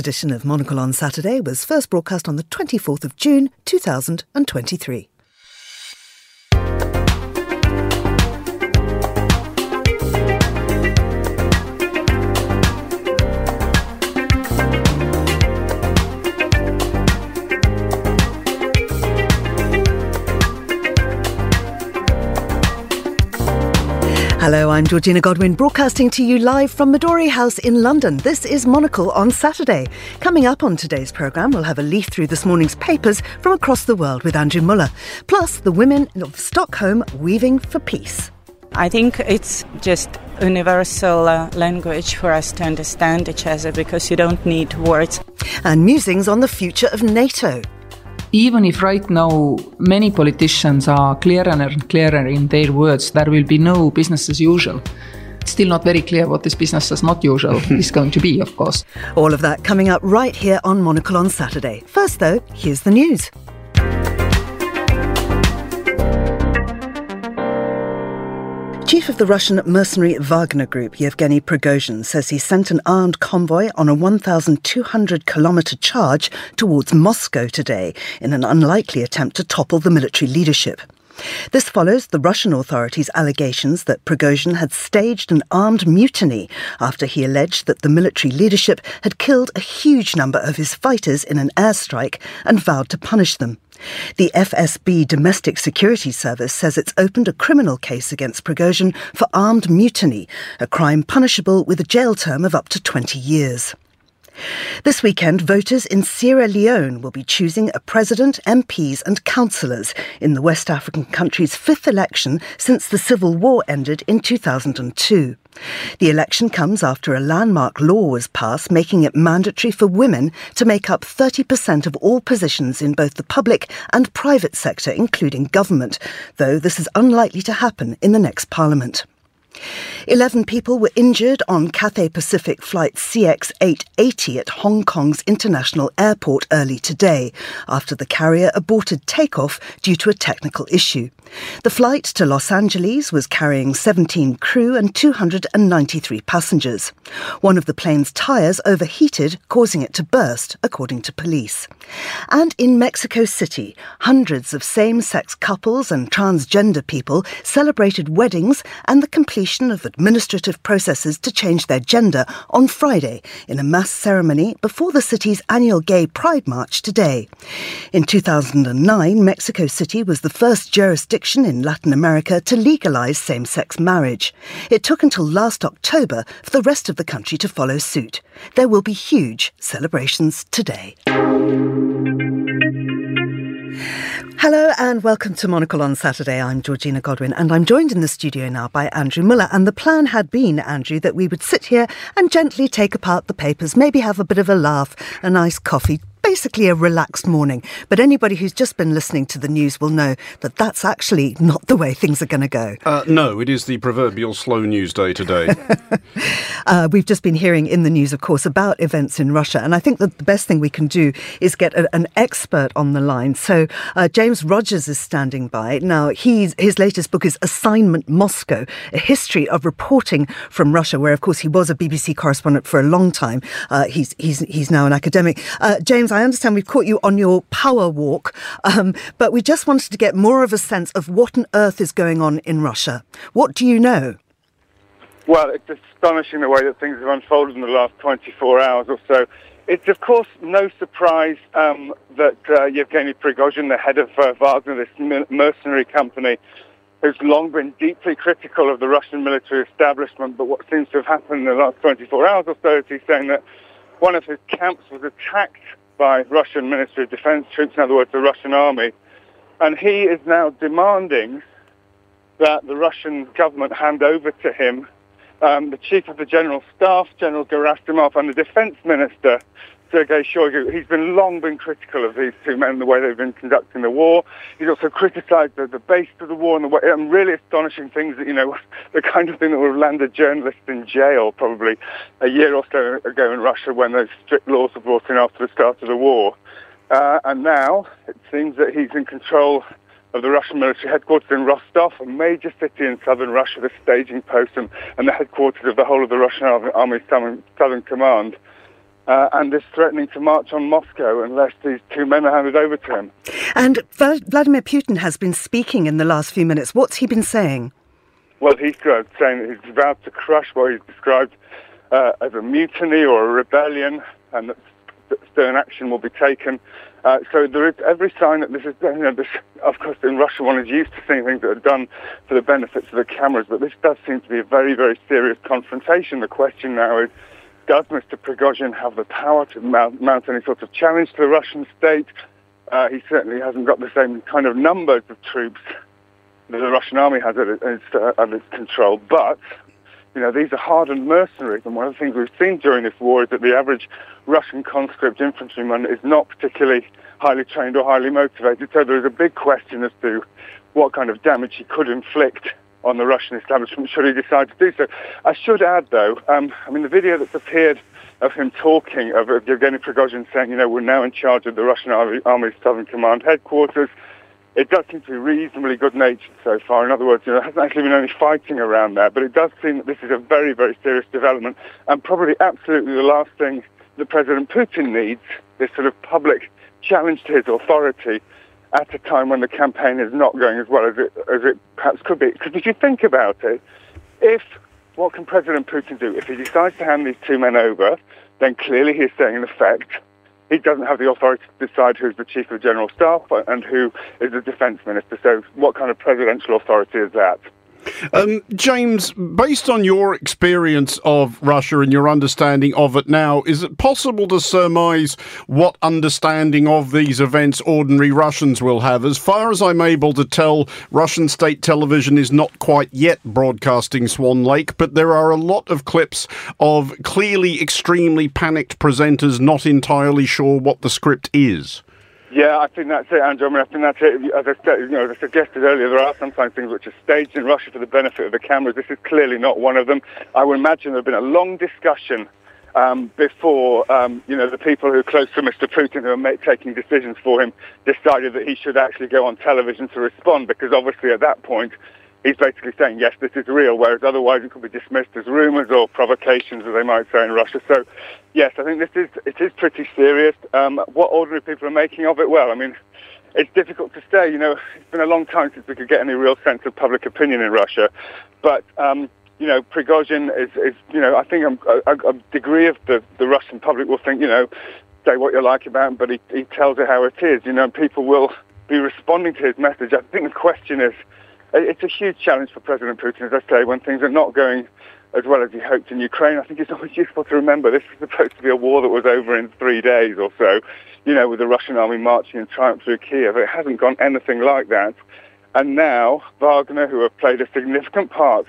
edition of Monocle on Saturday was first broadcast on the 24th of June 2023. I'm Georgina Godwin, broadcasting to you live from Midori House in London. This is Monocle on Saturday. Coming up on today's programme, we'll have a leaf through this morning's papers from across the world with Andrew Mueller, plus the women of Stockholm weaving for peace. I think it's just universal uh, language for us to understand each other because you don't need words. And musings on the future of NATO even if right now many politicians are clearer and clearer in their words, there will be no business as usual. It's still not very clear what this business as not usual is going to be, of course. All of that coming up right here on Monocle on Saturday. First, though, here's the news. Chief of the Russian mercenary Wagner Group, Yevgeny Prigozhin, says he sent an armed convoy on a 1,200 kilometre charge towards Moscow today in an unlikely attempt to topple the military leadership. This follows the Russian authorities' allegations that Prigozhin had staged an armed mutiny after he alleged that the military leadership had killed a huge number of his fighters in an airstrike and vowed to punish them. The FSB Domestic Security Service says it's opened a criminal case against Prigozhin for armed mutiny, a crime punishable with a jail term of up to 20 years. This weekend, voters in Sierra Leone will be choosing a president, MPs, and councillors in the West African country's fifth election since the civil war ended in 2002. The election comes after a landmark law was passed making it mandatory for women to make up 30% of all positions in both the public and private sector, including government, though this is unlikely to happen in the next parliament. Eleven people were injured on Cathay Pacific flight CX880 at Hong Kong's international airport early today after the carrier aborted takeoff due to a technical issue. The flight to Los Angeles was carrying 17 crew and 293 passengers. One of the plane's tyres overheated, causing it to burst, according to police. And in Mexico City, hundreds of same sex couples and transgender people celebrated weddings and the completion of administrative processes to change their gender on Friday in a mass ceremony before the city's annual Gay Pride March today. In 2009, Mexico City was the first jurisdiction jurisdiction in Latin America to legalise same sex marriage. It took until last October for the rest of the country to follow suit. There will be huge celebrations today. Hello and welcome to Monocle on Saturday. I'm Georgina Godwin and I'm joined in the studio now by Andrew Mueller. And the plan had been, Andrew, that we would sit here and gently take apart the papers, maybe have a bit of a laugh, a nice coffee, basically a relaxed morning. But anybody who's just been listening to the news will know that that's actually not the way things are going to go. Uh, no, it is the proverbial slow news day today. uh, we've just been hearing in the news, of course, about events in Russia. And I think that the best thing we can do is get a, an expert on the line. So uh, James Rogers is standing by. Now, he's, his latest book is Assignment Moscow, a history of reporting from Russia, where, of course, he was a BBC correspondent for a long time. Uh, he's, he's, he's now an academic. Uh, James, I I understand we've caught you on your power walk, um, but we just wanted to get more of a sense of what on earth is going on in Russia. What do you know? Well, it's astonishing the way that things have unfolded in the last 24 hours or so. It's, of course, no surprise um, that uh, Yevgeny Prigozhin, the head of uh, Wagner, this mercenary company, who's long been deeply critical of the Russian military establishment, but what seems to have happened in the last 24 hours or so is he's saying that one of his camps was attacked by Russian Ministry of Defense troops, in other words, the Russian army. And he is now demanding that the Russian government hand over to him um, the chief of the general staff, General Gerasimov, and the defense minister, Sergei Shoigu, he's been long been critical of these two men and the way they've been conducting the war. He's also criticised the, the base of the war and the way, and really astonishing things that, you know, the kind of thing that would have landed journalists in jail probably a year or so ago in Russia when those strict laws were brought in after the start of the war. Uh, and now it seems that he's in control of the Russian military headquarters in Rostov, a major city in southern Russia, the staging post and, and the headquarters of the whole of the Russian Army, Southern, Southern Command. Uh, and is threatening to march on Moscow unless these two men are handed over to him. And Vladimir Putin has been speaking in the last few minutes. What's he been saying? Well, he's uh, saying that he's about to crush what he's described uh, as a mutiny or a rebellion, and that stern action will be taken. Uh, so there is every sign that this is, you know, this, of course, in Russia one is used to seeing things that are done for the benefits of the cameras, but this does seem to be a very, very serious confrontation. The question now is, does Mr. Prigozhin have the power to mount, any sort of challenge to the Russian state? Uh, he certainly hasn't got the same kind of numbers of troops that the Russian army has at its, uh, at its control, but you know, these are hardened mercenaries, and one of the things we've seen during this war is that the average Russian conscript infantryman is not particularly highly trained or highly motivated. So there is a big question as to what kind of damage he could inflict on the Russian establishment should he decide to do so. I should add, though, um, I mean, the video that's appeared of him talking, of, Yevgeny Prigozhin saying, you know, we're now in charge of the Russian Army, Southern Command headquarters, it does seem to be reasonably good natured so far. In other words, you know, there hasn't actually been any fighting around there, but it does seem that this is a very, very serious development and probably absolutely the last thing that President Putin needs, this sort of public challenge to his authority at a time when the campaign is not going as well as it, as it perhaps could be. Because if you think about it, if, what can President Putin do? If he decides to hand these two men over, then clearly he's saying in effect, he doesn't have the authority to decide who's the chief of general staff and who is the defence minister. So, what kind of presidential authority is that? Um, James, based on your experience of Russia and your understanding of it now, is it possible to surmise what understanding of these events ordinary Russians will have? As far as I'm able to tell, Russian state television is not quite yet broadcasting Swan Lake, but there are a lot of clips of clearly extremely panicked presenters not entirely sure what the script is. Yeah, I think that's it, Andrew. I mean, I think that's it. As I, said, you know, as I suggested earlier, there are sometimes things which are staged in Russia for the benefit of the cameras. This is clearly not one of them. I would imagine there had been a long discussion um, before, um, you know, the people who are close to Mr. Putin, who are make, taking decisions for him, decided that he should actually go on television to respond, because obviously at that point, he's basically saying, yes, this is real, whereas otherwise it could be dismissed as rumours or provocations, as they might say in Russia. So, yes, I think this is it is pretty serious. Um, what ordinary people are making of it, well, I mean, it's difficult to say. You know, it's been a long time since we could get any real sense of public opinion in Russia, but. Um, you know, Prigozhin is, is, you know, I think a, a, a degree of the, the Russian public will think, you know, say what you like about him, but he, he tells it how it is, you know, people will be responding to his message. I think the question is, it's a huge challenge for President Putin, as I say, when things are not going as well as he hoped in Ukraine. I think it's always useful to remember this was supposed to be a war that was over in three days or so, you know, with the Russian army marching in triumph through Kiev. It hasn't gone anything like that. And now Wagner, who have played a significant part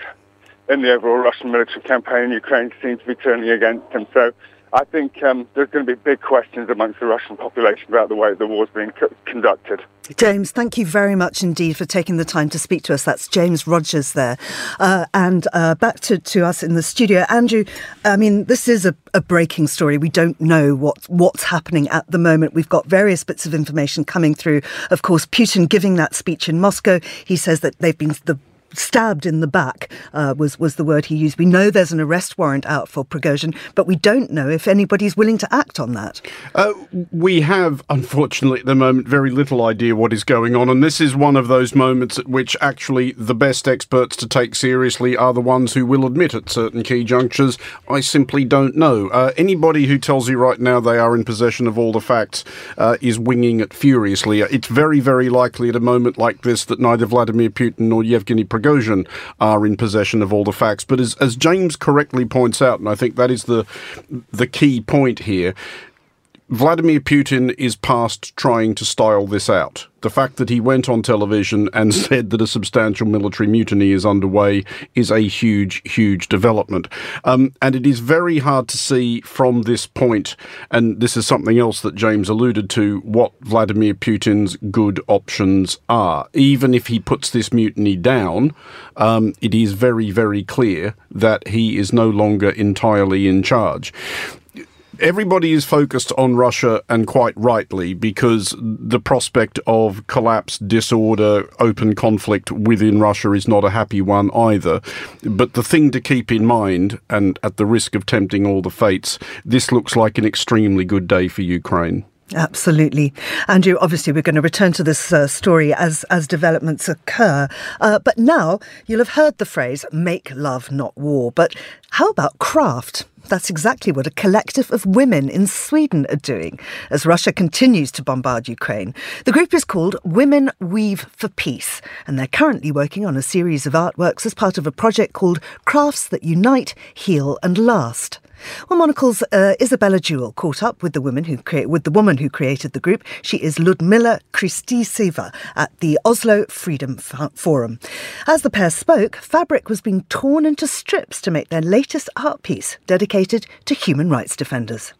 in the overall Russian military campaign in Ukraine, seem to be turning against him. So I think um, there's going to be big questions amongst the Russian population about the way the war's being co- conducted. James, thank you very much indeed for taking the time to speak to us. That's James Rogers there. Uh, and uh, back to, to us in the studio. Andrew, I mean, this is a, a, breaking story. We don't know what, what's happening at the moment. We've got various bits of information coming through. Of course, Putin giving that speech in Moscow. He says that they've been, the stabbed in the back uh, was was the word he used. We know there's an arrest warrant out for Prigozhin, but we don't know if anybody's willing to act on that. Uh, we have, unfortunately, at the moment, very little idea what is going on, and this is one of those moments at which actually the best experts to take seriously are the ones who will admit at certain key junctures, I simply don't know. Uh, anybody who tells you right now they are in possession of all the facts uh, is winging it furiously. It's very, very likely at a moment like this that neither Vladimir Putin nor Yevgeny Prigozhin Prigozhin are in possession of all the facts. But as, as James correctly points out, and I think that is the the key point here, Vladimir Putin is past trying to style this out. The fact that he went on television and said that a substantial military mutiny is underway is a huge, huge development. Um, and it is very hard to see from this point, and this is something else that James alluded to, what Vladimir Putin's good options are. Even if he puts this mutiny down, um, it is very, very clear that he is no longer entirely in charge everybody is focused on Russia and quite rightly because the prospect of collapse, disorder, open conflict within Russia is not a happy one either. But the thing to keep in mind, and at the risk of tempting all the fates, this looks like an extremely good day for Ukraine. Absolutely. Andrew, obviously, we're going to return to this uh, story as, as developments occur. Uh, but now you'll have heard the phrase make love, not war. But how about craft? That's exactly what a collective of women in Sweden are doing as Russia continues to bombard Ukraine. The group is called Women Weave for Peace, and they're currently working on a series of artworks as part of a project called Crafts That Unite, Heal and Last. Well, Monocle's uh, Isabella Jewell caught up with the woman who crea- with the woman who created the group. She is Ludmila Kristiseva at the Oslo Freedom F- Forum. As the pair spoke, fabric was being torn into strips to make their latest art piece dedicated to human rights defenders.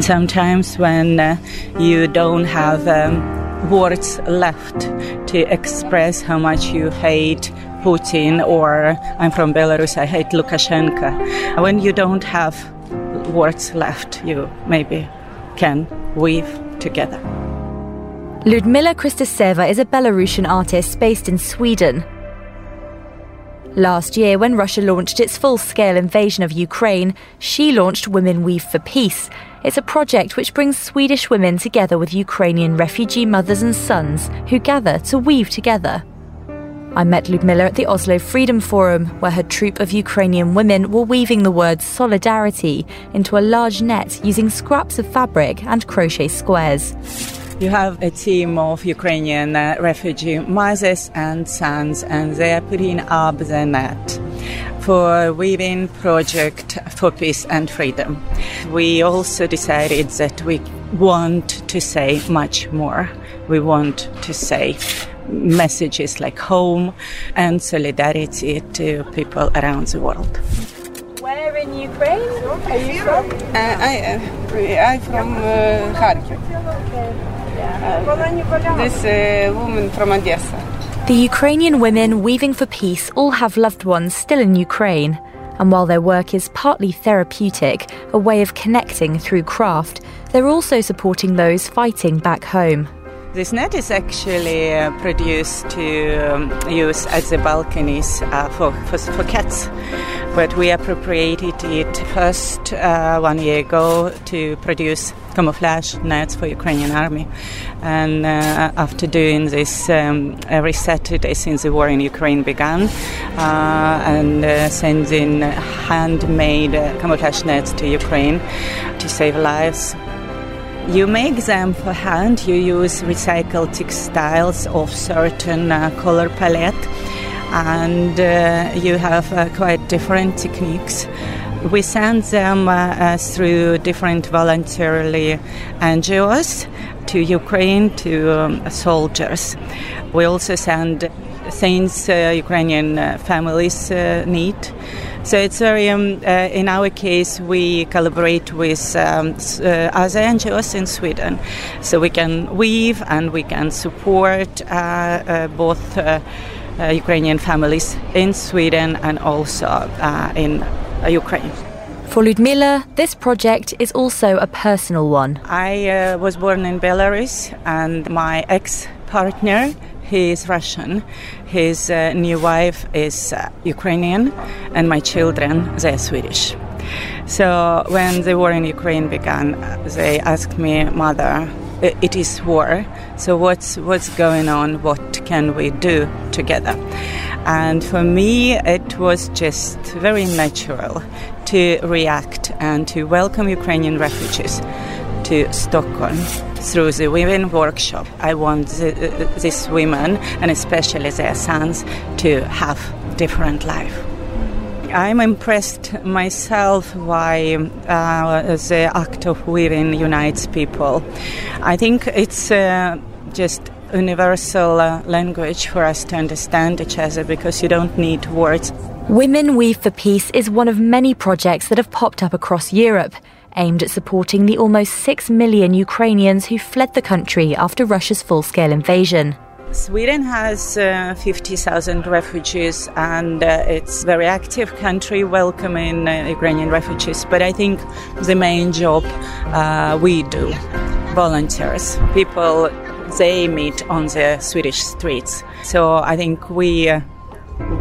Sometimes when uh, you don't have um, words left to express how much you hate Putin or I'm from Belarus, I hate Lukashenko. When you don't have words left, you maybe can weave together. Ludmila Kristiseva is a Belarusian artist based in Sweden. Last year, when Russia launched its full scale invasion of Ukraine, she launched Women Weave for Peace. It's a project which brings Swedish women together with Ukrainian refugee mothers and sons who gather to weave together. I met Ludmilla at the Oslo Freedom Forum, where her troupe of Ukrainian women were weaving the word solidarity into a large net using scraps of fabric and crochet squares. You have a team of Ukrainian uh, refugee mothers and sons, and they are putting up the net for weaving project for peace and freedom. We also decided that we want to say much more. We want to say messages like home and solidarity to people around the world. Where in Ukraine are you from? Uh, I, uh, I'm from uh, Kharkiv. Uh, this uh, woman from Odessa. The Ukrainian women weaving for peace all have loved ones still in Ukraine. And while their work is partly therapeutic, a way of connecting through craft, they're also supporting those fighting back home. This net is actually uh, produced to um, use as the balconies uh, for, for, for, cats, but we appropriated it first uh, one year ago to produce camouflage nets for Ukrainian army. And uh, after doing this um, every Saturday since the war in Ukraine began, uh, and uh, sending handmade camouflage nets to Ukraine to save lives, you make them for hand, you use recycled textiles of certain uh, color palette, and uh, you have uh, quite different techniques. We send them uh, uh, through different voluntarily NGOs to Ukraine to um, soldiers. We also send things uh, Ukrainian families need. So it's very, um, uh, in our case, we collaborate with um, uh, other NGOs in Sweden. So we can weave and we can support uh, uh both uh, uh, Ukrainian families in Sweden and also in Ukraine. For Ludmila, this project is also a personal one. I was born in Belarus, and my ex partner he is Russian. His uh, new wife is uh, Ukrainian, and my children, they're Swedish. So when the war in Ukraine began, they asked me, Mother, it is war. So what's what's going on? What can we do together? And for me, it was just very natural to react and to welcome Ukrainian refugees to Stockholm through the women workshop. I want the, uh, these women and especially their sons to have different life. I'm impressed myself by uh, the act of weaving unites people. I think it's uh, just universal uh, language for us to understand each other because you don't need words. Women Weave for Peace is one of many projects that have popped up across Europe aimed at supporting the almost 6 million Ukrainians who fled the country after Russia's full scale invasion. Sweden has uh, 50,000 refugees and uh, it's a very active country welcoming uh, Ukrainian refugees. But I think the main job uh, we do, volunteers, people they meet on the Swedish streets. So I think we, uh,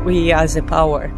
we as a power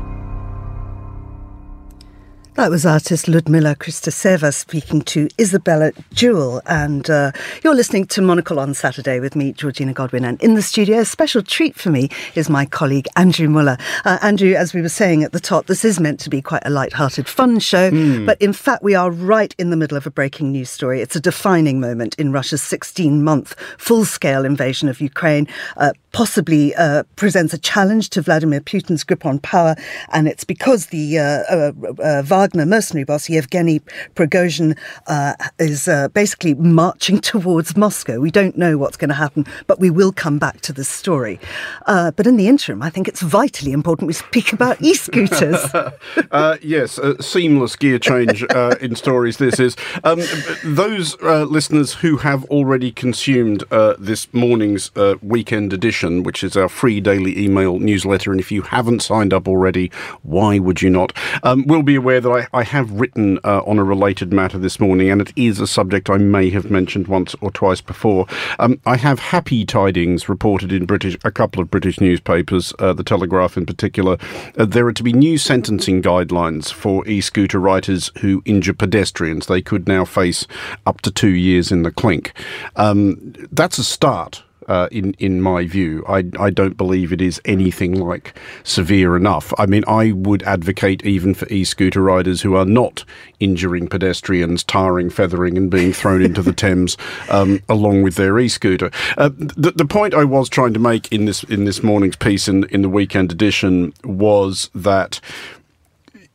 that was artist Ludmila Christoseva speaking to Isabella Jewell. And uh, you're listening to Monocle on Saturday with me, Georgina Godwin. And in the studio, a special treat for me is my colleague, Andrew Mueller. Uh, Andrew, as we were saying at the top, this is meant to be quite a light-hearted, fun show. Mm. But in fact, we are right in the middle of a breaking news story. It's a defining moment in Russia's 16-month full-scale invasion of Ukraine. Uh, possibly uh, presents a challenge to Vladimir Putin's grip on power. And it's because the uh, uh, Wagner mercenary boss, Yevgeny Prigozhin, uh, is uh, basically marching towards Moscow. We don't know what's going to happen, but we will come back to this story. Uh, but in the interim, I think it's vitally important we speak about e scooters. uh, yes, a seamless gear change uh, in stories this is. Um, those listeners who have already consumed this morning's weekend edition, which is our free daily email newsletter, and if you haven't signed up already, why would you not? Um, will be aware that I, I have written uh, on a related matter this morning, and it is a subject I may have mentioned once or twice before. Um, I have happy tidings reported in British, a couple of British newspapers, uh, the Telegraph in particular. Uh, there are to be new sentencing guidelines for e-scooter riders who injure pedestrians. They could now face up to two years in the clink. Um, that's a start uh, in in my view. I I don't believe it is anything like severe enough. I mean, I would advocate even for e-scooter riders who are not injuring pedestrians, tarring, feathering, and being thrown into the Thames um, along with their e-scooter. Uh, the the point I was trying to make in this in this morning's piece in in the weekend edition was that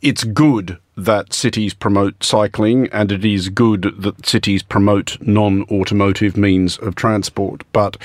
it's good that cities promote cycling, and it is good that cities promote non automotive means of transport. But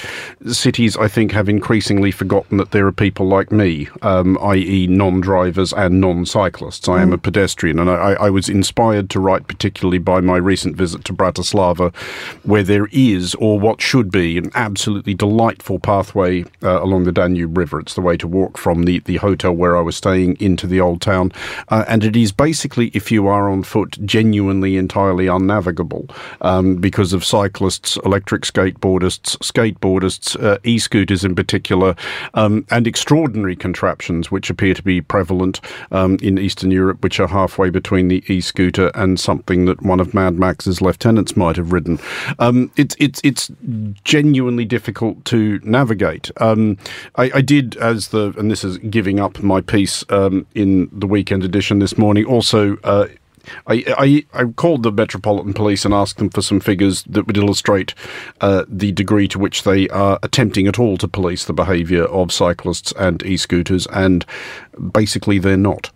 cities, I think, have increasingly forgotten that there are people like me, um, i.e., non drivers and non cyclists. I am a mm. pedestrian, and I, I, was inspired to write particularly by my recent visit to Bratislava, where there is, or what should be, an absolutely delightful pathway uh, along the Danube River. It's the way to walk from the, the hotel where I was staying into the old town, uh, and it is basically if you are on foot, genuinely entirely unnavigable um, because of cyclists, electric skateboardists, skateboardists, uh, e scooters in particular, um, and extraordinary contraptions which appear to be prevalent um, in Eastern Europe, which are halfway between the e scooter and something that one of Mad Max's lieutenants might have ridden. Um, it's, it's, it's genuinely difficult to navigate. Um, I, I, did, as the, and this is giving up my piece um, in the weekend edition this morning, also uh, I, I, I called the Metropolitan Police and asked them for some figures that would illustrate uh, the degree to which they are attempting at all to police the behaviour of cyclists and e-scooters, and basically they're not.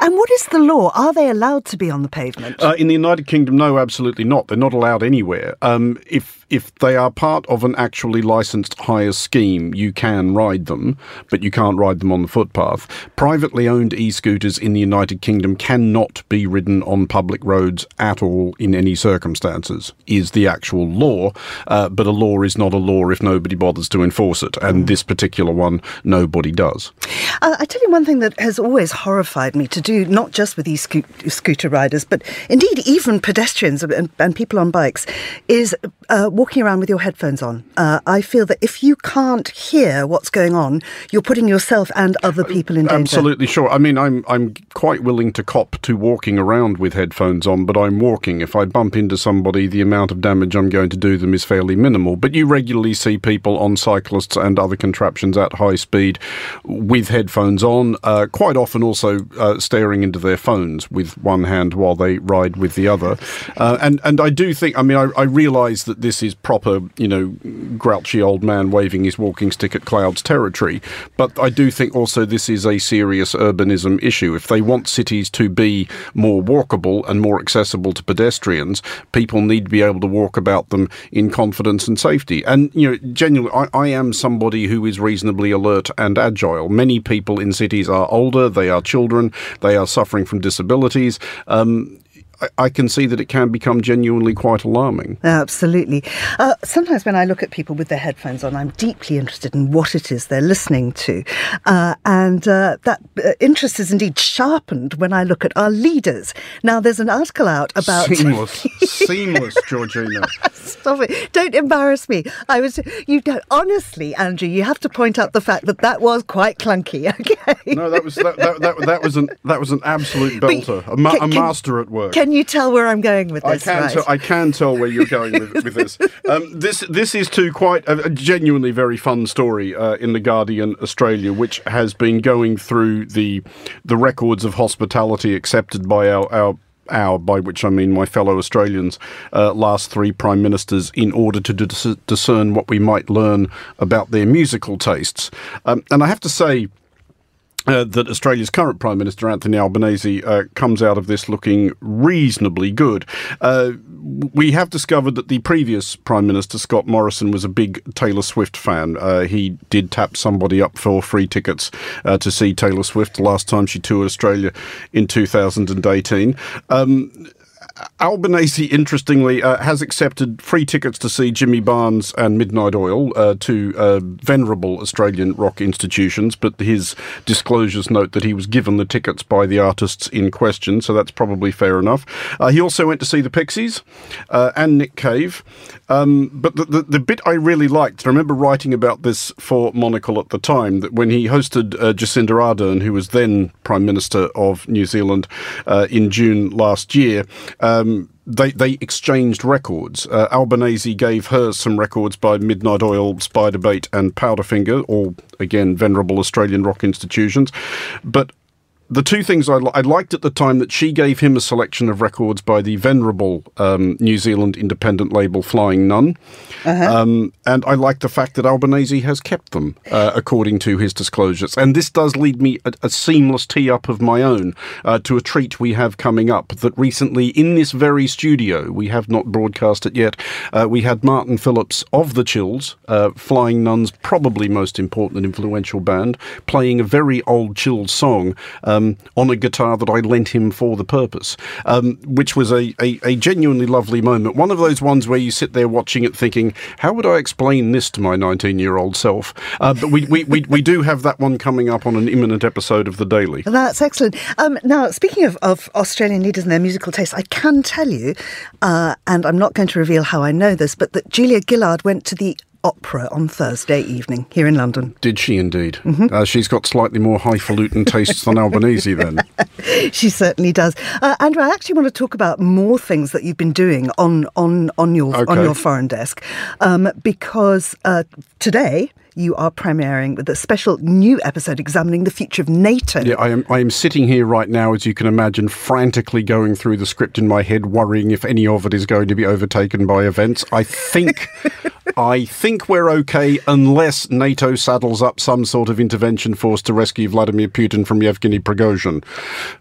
And what is the law? Are they allowed to be on the pavement? Uh, in the United Kingdom, no, absolutely not. They're not allowed anywhere. Um, if if they are part of an actually licensed hire scheme, you can ride them, but you can't ride them on the footpath. Privately owned e-scooters in the United Kingdom cannot be ridden on public roads at all in any circumstances. Is the actual law, uh, but a law is not a law if nobody bothers to enforce it, and mm. this particular one, nobody does. Uh, I tell you one thing that has always horrified me to do, not just with e-scooter riders, but indeed even pedestrians and, and people on bikes, is uh, walking around with your headphones on. Uh, I feel that if you can't hear what's going on, you're putting yourself and other people in danger. Absolutely sure. I mean, I'm I'm quite willing to cop to walking around with headphones on, but I'm walking. If I bump into somebody, the amount of damage I'm going to do them is fairly minimal. But you regularly see people on cyclists and other contraptions at high speed with headphones on, uh, quite often also uh, staring into their phones with one hand while they ride with the other. Uh, and and I do think, I mean, I, I realise that this is is proper, you know, grouchy old man waving his walking stick at clouds territory. But I do think also this is a serious urbanism issue. If they want cities to be more walkable and more accessible to pedestrians, people need to be able to walk about them in confidence and safety. And, you know, genuinely, I, I am somebody who is reasonably alert and agile. Many people in cities are older, they are children, they are suffering from disabilities. Um, I, can see that it can become genuinely quite alarming. Absolutely. Uh, sometimes when I look at people with their headphones on, I'm deeply interested in what it is they're listening to. Uh, and uh, that uh, interest is indeed sharpened when I look at our leaders. Now, there's an article out about. Seamless. Seamless, Georgina. Stop it. Don't embarrass me. I was. You don't. Honestly, Andrew, you have to point out the fact that that was quite clunky, okay? No, that was that, that, that, that was an that was an absolute belter, a, ma- can, a master at work. Can you tell where I'm going with this? I can right? tell. I can tell where you're going with, with this. Um, this this is to quite a, a genuinely very fun story uh, in the Guardian Australia, which has been going through the the records of hospitality accepted by our. our our, by which I mean my fellow Australians, uh, last three prime ministers in order to dis- discern what we might learn about their musical tastes. Um, and I have to say, uh, that Australia's current Prime Minister Anthony Albanese uh, comes out of this looking reasonably good. Uh, we have discovered that the previous Prime Minister Scott Morrison was a big Taylor Swift fan. Uh, he did tap somebody up for free tickets uh, to see Taylor Swift the last time she toured Australia in 2018. Um, Albanese, interestingly, uh, has accepted free tickets to see Jimmy Barnes and Midnight Oil, uh, two uh, venerable Australian rock institutions, but his disclosures note that he was given the tickets by the artists in question, so that's probably fair enough. Uh, he also went to see the Pixies uh, and Nick Cave. Um, but the, the, the, bit I really liked, I remember writing about this for Monocle at the time, that when he hosted uh, Jacinda Ardern, who was then Prime Minister of New Zealand in June last year, um, they they exchanged records. Uh, Albanese gave her some records by Midnight Oil, Spiderbait, and Powderfinger, all again venerable Australian rock institutions. But the two things I, I, liked at the time that she gave him a selection of records by the venerable um, New Zealand independent label Flying Nun, uh-huh. um, and I like the fact that Albanese has kept them uh, according to his disclosures. And this does lead me a, a seamless tee up of my own uh, to a treat we have coming up. That recently in this very studio we have not broadcast it yet. Uh, we had Martin Phillips of the Chills, uh, Flying Nun's probably most important and influential band, playing a very old Chills song. Um, on a guitar that I lent him for the purpose, um, which was a, a, a, genuinely lovely moment. One of those ones where you sit there watching it thinking, how would I explain this to my 19 year old self? Uh, but we, we, we, we, do have that one coming up on an imminent episode of The Daily. That's excellent. Um, now, speaking of, of, Australian leaders and their musical tastes, I can tell you, uh, and I'm not going to reveal how I know this, but that Julia Gillard went to the opera on Thursday evening here in London. Did she indeed? Mm-hmm. Uh, she's got slightly more highfalutin tastes than Albanese, then. she certainly does. Uh, Andrew, I actually want to talk about more things that you've been doing on on on your okay. on your foreign desk, um, because uh, today you are premiering with a special new episode examining the future of NATO. Yeah, I am. I am sitting here right now, as you can imagine, frantically going through the script in my head, worrying if any of it is going to be overtaken by events. I think. I think we're okay unless NATO saddles up some sort of intervention force to rescue Vladimir Putin from Yevgeny Prigozhin.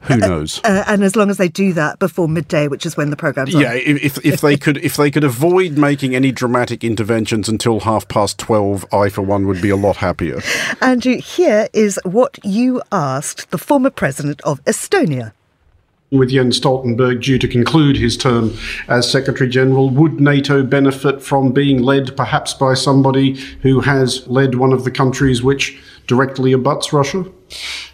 Who uh, knows? Uh, uh, and as long as they do that before midday, which is when the program's yeah, if, if they could if they could avoid making any dramatic interventions until half past twelve, I for one would be a lot happier. Andrew, here is what you asked the former president of Estonia. With Jens Stoltenberg due to conclude his term as Secretary General, would NATO benefit from being led perhaps by somebody who has led one of the countries which directly abuts Russia?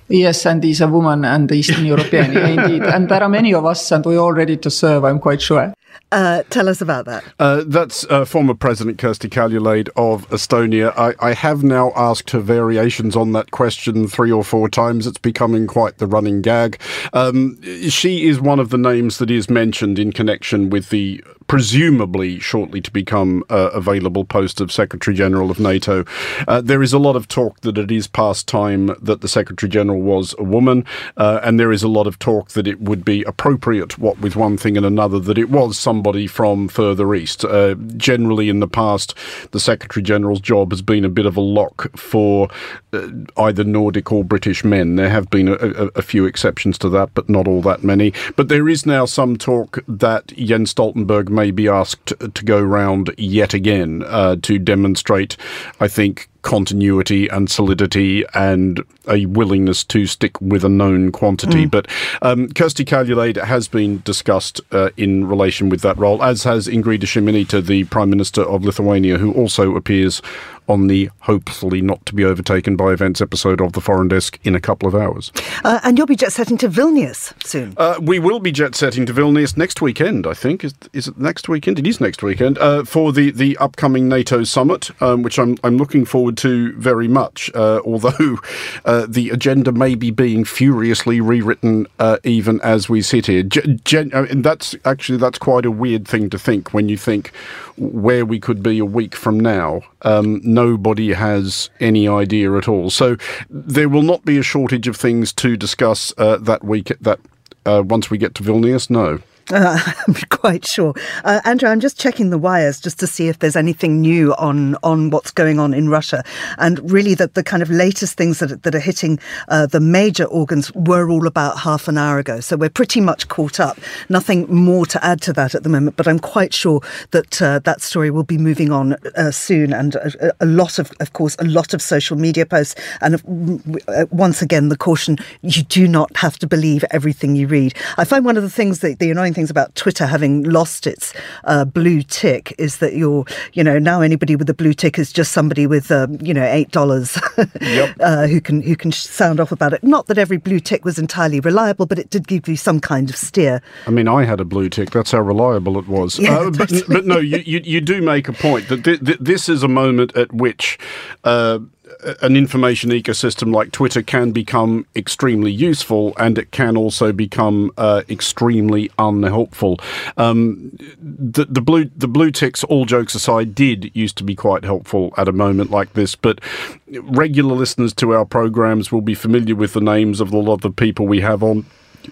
Yes, and he's a woman and Eastern European, yeah, indeed. And there are many of us, and we're all ready to serve, I'm quite sure. Uh, tell us about that. Uh, that's uh, former President Kersti Kaljulaid of Estonia. I, I, have now asked her variations on that question three or four times. It's becoming quite the running gag. Um, she is one of the names that is mentioned in connection with the presumably shortly to become uh, available post of Secretary General of NATO. Uh, there is a lot of talk that it is past time that the Secretary General was a woman, uh, and there is a lot of talk that it would be appropriate, what with one thing and another, that it was somebody from further east. Uh, generally, in the past, the Secretary General's job has been a bit of a lock for uh, either Nordic or British men. There have been a, a, a few exceptions to that, but not all that many. But there is now some talk that Jens Stoltenberg may be asked to go round yet again uh, to demonstrate, I think, continuity and solidity and a willingness to stick with a known quantity. Mm. But um, Kersti Kaljulaid has been discussed uh, in relation with that role, as has Ingrida Šimonytė, the Prime Minister of Lithuania, who also appears on the hopefully not to be overtaken by events episode of the Foreign Desk in a couple of hours. Uh, and you'll be jet setting to Vilnius soon. Uh, we will be jet setting to Vilnius next weekend, I think. Is, is it next weekend? It is next weekend uh, for the, the upcoming NATO summit, um, which I'm, I'm looking forward to very much, uh, although uh, the agenda may be being furiously rewritten uh, even as we sit here. Gen- and that's actually that's quite a weird thing to think when you think where we could be a week from now. Um, nobody has any idea at all. So there will not be a shortage of things to discuss uh, that week. That uh, once we get to Vilnius, no. Uh, I'm quite sure. Uh, Andrew, I'm just checking the wires just to see if there's anything new on, on what's going on in Russia. And really, the, the kind of latest things that, that are hitting uh, the major organs were all about half an hour ago. So we're pretty much caught up. Nothing more to add to that at the moment, but I'm quite sure that uh, that story will be moving on uh, soon. And a, a, lot of, of course, a lot of social media posts. And uh, once again, the caution you do not have to believe everything you read. I find one of the things that the annoying things about Twitter having lost its uh, blue tick is that you're, you know, now anybody with a blue tick is just somebody with, um, you know, eight dollars yep. uh, who can who can sound off about it. Not that every blue tick was entirely reliable, but it did give you some kind of steer. I mean, I had a blue tick. That's how reliable it was. Yeah, uh, but, but no, you, you, you do make a point that th- th- this is a moment at which uh, an information ecosystem like Twitter can become extremely useful and it can also become uh, extremely unhelpful. Um, the, the blue the blue ticks, all jokes aside, did used to be quite helpful at a moment like this. But regular listeners to our programs will be familiar with the names of a lot of the people we have on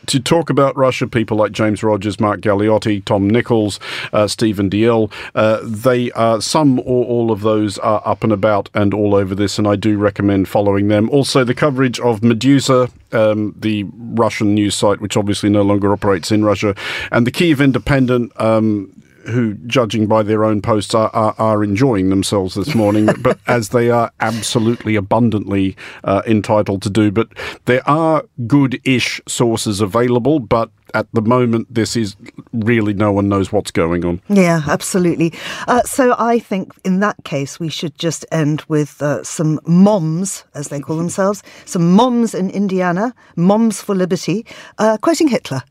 to talk about Russia, people like James Rogers, Mark Galeotti, Tom Nichols, uh, Stephen Dalziel, uh, they are some or all of those are up and about and all over this, and I do recommend following them. Also, the coverage of Meduza, um, the Russian news site, which obviously no longer operates in Russia, and the Kiev Independent. Um, who, judging by their own posts, are, are, are enjoying themselves this morning, but as they are absolutely abundantly uh, entitled to do. But there are good ish sources available, but at the moment, this is really no one knows what's going on. Yeah, absolutely. Uh, so I think in that case, we should just end with uh, some moms, as they call themselves, some moms in Indiana, moms for liberty, uh, quoting Hitler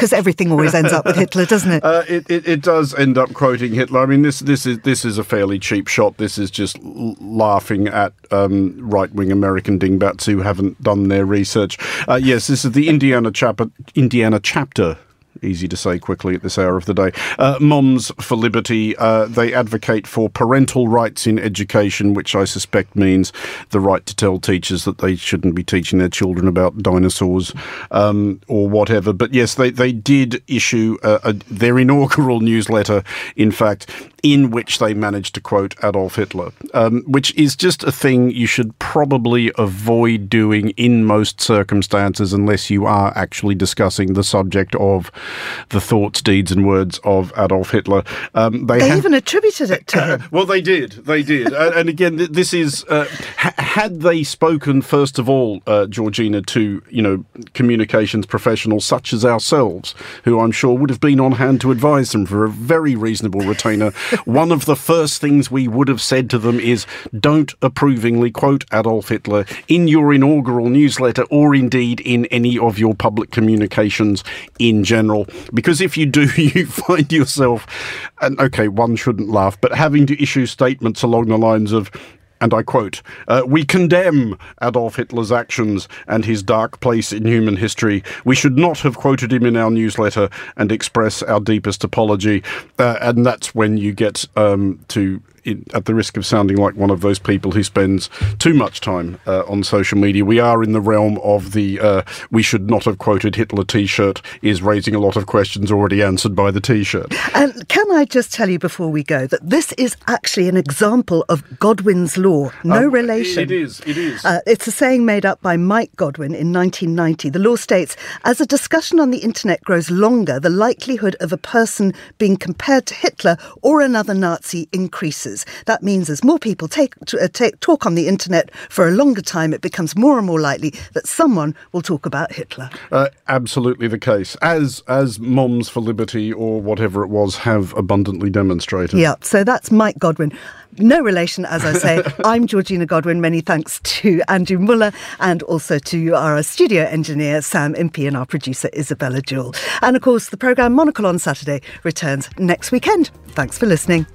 because everything always ends up with Hitler, doesn't it? Uh, it, it? it does end up quoting Hitler. I mean, this this is this is a fairly cheap shot. This is just laughing at um, right wing American dingbats who haven't done their research. Uh, yes, this is the Indiana chapter. Indiana chapter easy to say quickly at this hour of the day. Uh, Moms for Liberty, uh, they advocate for parental rights in education, which I suspect means the right to tell teachers that they shouldn't be teaching their children about dinosaurs um, or whatever. But yes, they, they did issue a, a, their inaugural newsletter, in fact, in which they managed to quote Adolf Hitler, um, which is just a thing you should probably avoid doing in most circumstances unless you are actually discussing the subject of the thoughts, deeds, and words of Adolf Hitler. Um, they, they even attributed it to him. well, they did. They did. and, and, again, this is uh, ha- had they spoken first of all, uh, Georgina, to you know communications professionals such as ourselves, who I'm sure would have been on hand to advise them for a very reasonable retainer one of the first things we would have said to them is don't approvingly quote Adolf Hitler in your inaugural newsletter or indeed in any of your public communications in general. Because if you do, you find yourself, and okay, one shouldn't laugh, but having to issue statements along the lines of, and I quote, uh, We condemn Adolf Hitler's actions and his dark place in human history. We should not have quoted him in our newsletter and express our deepest apology. Uh, and that's when you get um, to in, at the risk of sounding like one of those people who spends too much time uh, on social media, we are in the realm of the uh, we should not have quoted Hitler t shirt, is raising a lot of questions already answered by the t shirt. And can I just tell you before we go that this is actually an example of Godwin's Law? No um, relation. It is, it is. Uh, it's a saying made up by Mike Godwin in 1990. The law states as a discussion on the internet grows longer, the likelihood of a person being compared to Hitler or another Nazi increases. That means as more people take, uh, take, talk on the internet for a longer time, it becomes more and more likely that someone will talk about Hitler. Uh, absolutely the case, as as Moms for Liberty or whatever it was have abundantly demonstrated. Yeah, so that's Mike Godwin. No relation, as I say. I'm Georgina Godwin. Many thanks to Andrew Mueller and also to our studio engineer, Sam Impey, and our producer, Isabella Jewell. And of course, the programme Monocle on Saturday returns next weekend. Thanks for listening.